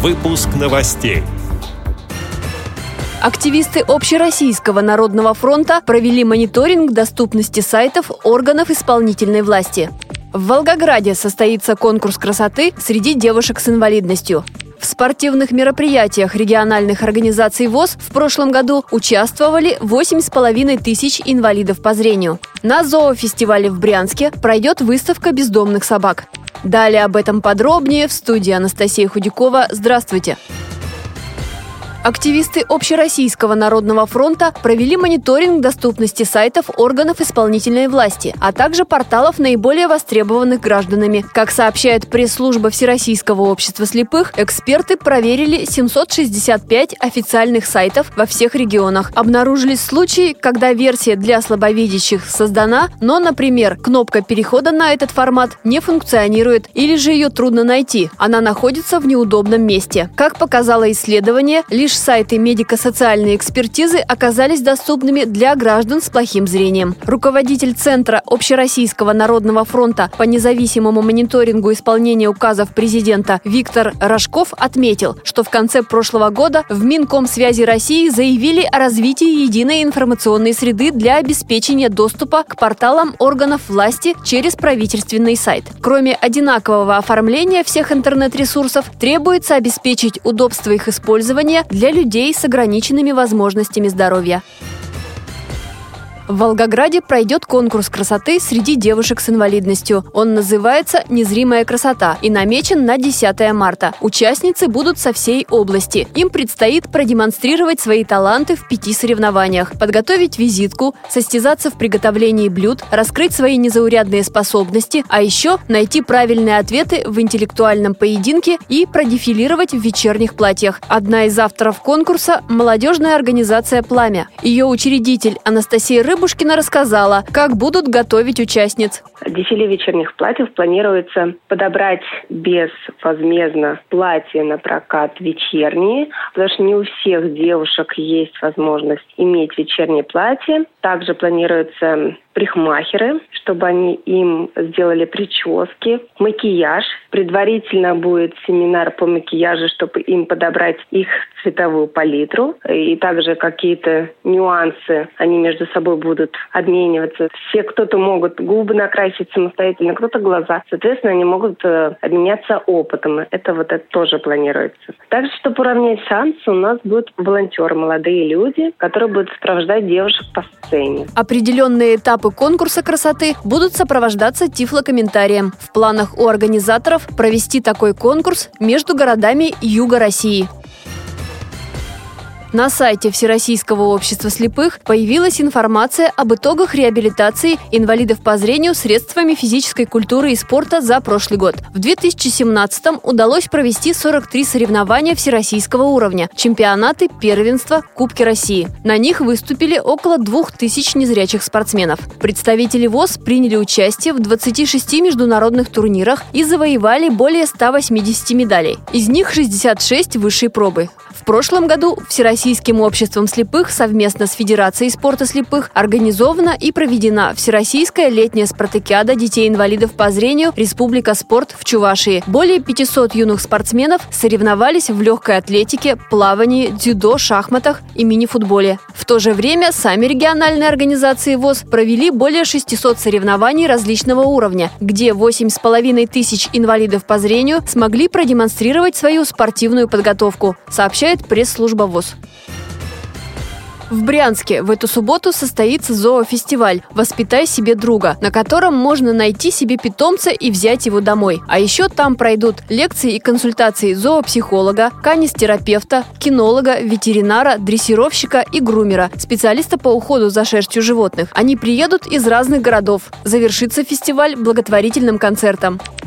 Выпуск новостей. Активисты Общероссийского народного фронта провели мониторинг доступности сайтов органов исполнительной власти. В Волгограде состоится конкурс красоты среди девушек с инвалидностью. В спортивных мероприятиях региональных организаций ВОЗ в прошлом году участвовали 8,5 тысяч инвалидов по зрению. На зоофестивале в Брянске пройдет выставка бездомных собак. Далее об этом подробнее в студии Анастасия Худякова. Здравствуйте! Активисты Общероссийского народного фронта провели мониторинг доступности сайтов органов исполнительной власти, а также порталов наиболее востребованных гражданами. Как сообщает пресс-служба Всероссийского общества слепых, эксперты проверили 765 официальных сайтов во всех регионах. Обнаружились случаи, когда версия для слабовидящих создана, но, например, кнопка перехода на этот формат не функционирует или же ее трудно найти. Она находится в неудобном месте. Как показало исследование, лишь сайты медико-социальной экспертизы оказались доступными для граждан с плохим зрением. Руководитель Центра Общероссийского народного фронта по независимому мониторингу исполнения указов президента Виктор Рожков отметил, что в конце прошлого года в Минкомсвязи России заявили о развитии единой информационной среды для обеспечения доступа к порталам органов власти через правительственный сайт. Кроме одинакового оформления всех интернет-ресурсов, требуется обеспечить удобство их использования для для людей с ограниченными возможностями здоровья. В Волгограде пройдет конкурс красоты среди девушек с инвалидностью. Он называется «Незримая красота» и намечен на 10 марта. Участницы будут со всей области. Им предстоит продемонстрировать свои таланты в пяти соревнованиях, подготовить визитку, состязаться в приготовлении блюд, раскрыть свои незаурядные способности, а еще найти правильные ответы в интеллектуальном поединке и продефилировать в вечерних платьях. Одна из авторов конкурса – молодежная организация «Пламя». Ее учредитель Анастасия Рыб Бабушкина рассказала, как будут готовить участниц. Дефиле вечерних платьев планируется подобрать безвозмездно платья на прокат вечерние, потому что не у всех девушек есть возможность иметь вечернее платье. Также планируется парикмахеры, чтобы они им сделали прически, макияж. Предварительно будет семинар по макияжу, чтобы им подобрать их цветовую палитру. И также какие-то нюансы они между собой будут обмениваться. Все кто-то могут губы накрасить самостоятельно, кто-то глаза. Соответственно, они могут э, обменяться опытом. Это вот это тоже планируется. Также, чтобы уравнять шансы, у нас будут волонтеры, молодые люди, которые будут сопровождать девушек по сцене. Определенные этапы этапы конкурса красоты будут сопровождаться тифлокомментарием. В планах у организаторов провести такой конкурс между городами Юга России. На сайте Всероссийского общества слепых появилась информация об итогах реабилитации инвалидов по зрению средствами физической культуры и спорта за прошлый год. В 2017-м удалось провести 43 соревнования всероссийского уровня, чемпионаты, первенства, Кубки России. На них выступили около 2000 незрячих спортсменов. Представители ВОЗ приняли участие в 26 международных турнирах и завоевали более 180 медалей. Из них 66 высшей пробы. Прошлом году Всероссийским обществом слепых совместно с Федерацией спорта слепых организована и проведена Всероссийская летняя спартакиада детей-инвалидов по зрению «Республика спорт» в Чувашии. Более 500 юных спортсменов соревновались в легкой атлетике, плавании, дзюдо, шахматах и мини-футболе. В то же время сами региональные организации ВОЗ провели более 600 соревнований различного уровня, где 8,5 тысяч инвалидов по зрению смогли продемонстрировать свою спортивную подготовку, сообщает сообщает пресс-служба ВОЗ. В Брянске в эту субботу состоится зоофестиваль «Воспитай себе друга», на котором можно найти себе питомца и взять его домой. А еще там пройдут лекции и консультации зоопсихолога, канистерапевта, кинолога, ветеринара, дрессировщика и грумера, специалиста по уходу за шерстью животных. Они приедут из разных городов. Завершится фестиваль благотворительным концертом.